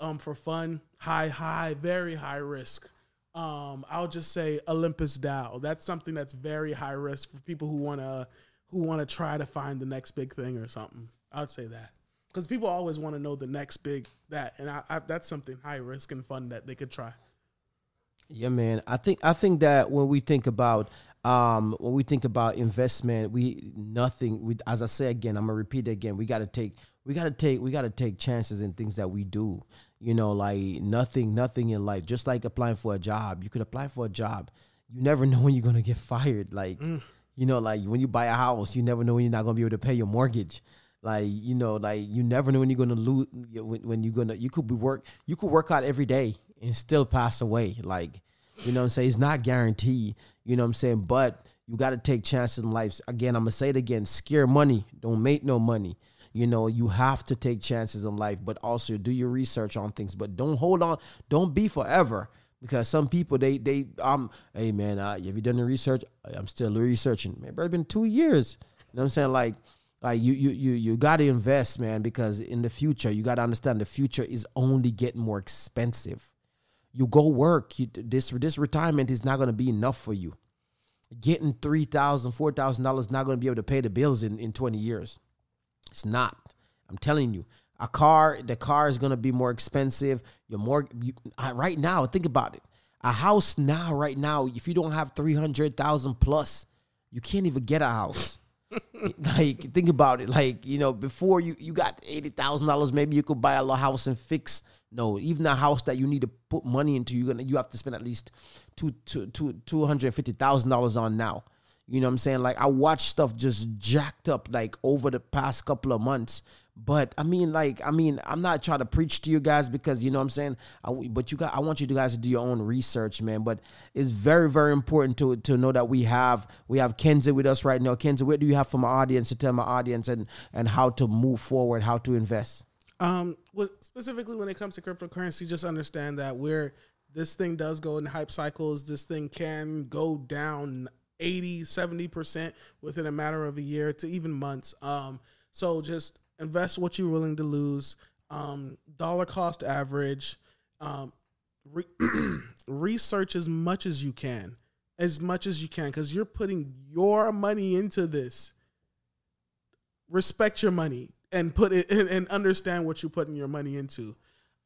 um, for fun, high high, very high risk. Um, I'll just say Olympus DAO. That's something that's very high risk for people who wanna who wanna try to find the next big thing or something. I'd say that because people always want to know the next big that, and I, I, that's something high risk and fun that they could try. Yeah, man. I think I think that when we think about um when we think about investment, we nothing. We as I say again, I'm gonna repeat it again. We got to take we got to take we got to take chances in things that we do. You know, like nothing nothing in life. Just like applying for a job, you could apply for a job. You never know when you're gonna get fired. Like you know, like when you buy a house, you never know when you're not gonna be able to pay your mortgage. Like you know, like you never know when you're gonna lose. When, when you're gonna, you could be work. You could work out every day and still pass away. Like you know what I'm saying? It's not guaranteed. You know what I'm saying? But you got to take chances in life. Again, I'm going to say it again. Scare money. Don't make no money. You know, you have to take chances in life, but also do your research on things. But don't hold on. Don't be forever. Because some people, they, they, um, hey man, uh, have you done the research? I'm still researching. Man, bro, it's been two years. You know what I'm saying? Like, like you, you, you, you got to invest, man, because in the future, you got to understand the future is only getting more expensive you go work. You, this this retirement is not going to be enough for you. Getting $3000 $4000 is not going to be able to pay the bills in, in 20 years. It's not. I'm telling you. A car the car is going to be more expensive. You're more you, right now think about it. A house now right now if you don't have 300000 plus you can't even get a house. Like think about it. Like you know before you you got $80000 maybe you could buy a little house and fix no, even a house that you need to put money into, you're gonna you have to spend at least two two two two hundred fifty thousand dollars on now. You know what I'm saying? Like I watched stuff just jacked up like over the past couple of months. But I mean, like, I mean, I'm not trying to preach to you guys because you know what I'm saying. I, but you got, I want you guys to do your own research, man. But it's very, very important to to know that we have we have Kenzie with us right now. Kenzie, what do you have for my audience to tell my audience and and how to move forward, how to invest? Um, specifically when it comes to cryptocurrency, just understand that we're this thing does go in hype cycles. This thing can go down 80, 70% within a matter of a year to even months. Um, so just invest what you're willing to lose. Um, dollar cost average. Um, re- research as much as you can, as much as you can, because you're putting your money into this. Respect your money and put it and, and understand what you're putting your money into.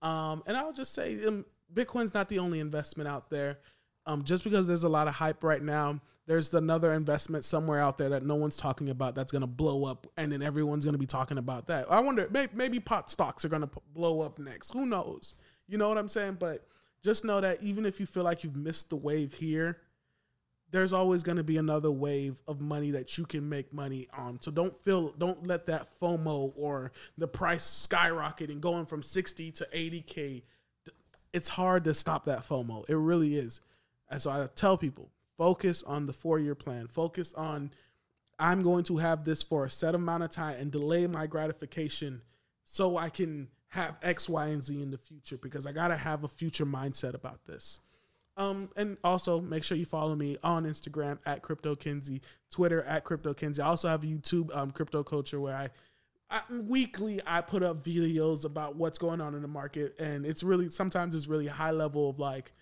Um, and I'll just say, um, Bitcoin's not the only investment out there. Um, just because there's a lot of hype right now, there's another investment somewhere out there that no one's talking about that's going to blow up, and then everyone's going to be talking about that. I wonder, maybe, maybe pot stocks are going to p- blow up next. Who knows? You know what I'm saying? But just know that even if you feel like you've missed the wave here, there's always going to be another wave of money that you can make money on. So don't feel don't let that FOMO or the price skyrocketing going from 60 to 80k. It's hard to stop that FOMO. It really is. And so I tell people, focus on the 4-year plan. Focus on I'm going to have this for a set amount of time and delay my gratification so I can have X, Y, and Z in the future because I got to have a future mindset about this. Um, and also make sure you follow me on Instagram at Crypto Kinsey, Twitter at Crypto Kinsey. I also have YouTube, um, Crypto Culture, where I, I weekly I put up videos about what's going on in the market, and it's really sometimes it's really high level of like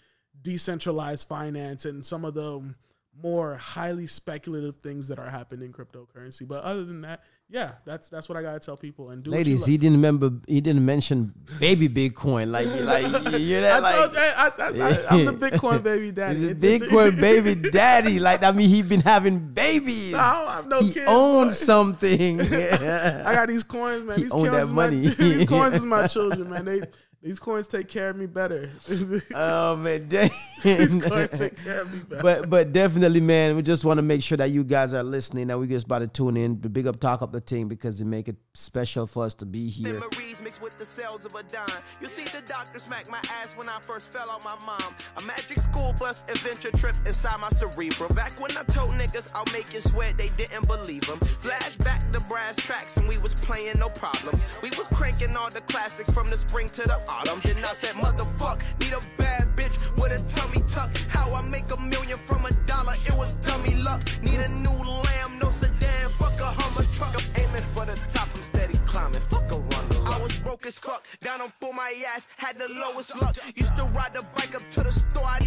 decentralized finance and some of the more highly speculative things that are happening in cryptocurrency. But other than that, yeah, that's that's what I gotta tell people. And do Ladies, he didn't remember. He didn't mention baby Bitcoin. Like, like you hear that? I Like, I, I, I, I'm the Bitcoin baby daddy. he's a Bitcoin baby daddy. Like, I mean, he been having babies. No, I don't have no he kids, owns boy. something. I got these coins, man. He these owned coins that is my- money. these coins is my children, man. They these coins take care of me better. oh man, these coins take care of me better. but but definitely, man, we just want to make sure that you guys are listening. That we just about to tune in, the big up, talk up the team because they make it special for us to be here. Memories mixed with the cells of a dime. You see, the doctor smacked my ass when I first fell my mom. A magic school bus adventure trip inside my cerebral. Back when I told niggas I'll make you sweat, they didn't believe them. Flashback to brass tracks and we was playing no problems. We was cranking all the classics from the spring to the autumn. Then I said, motherfuck, need a bad bitch with a tummy tuck. How I make a million from a dollar, it was dummy luck. Need a new lamb, no sedan, fuck a Hummer truck. I'm aiming for the top, Climbing, fuck a runner. I was broke as fuck, down on for my ass, had the lowest luck. Used to ride the bike up to the store, I need a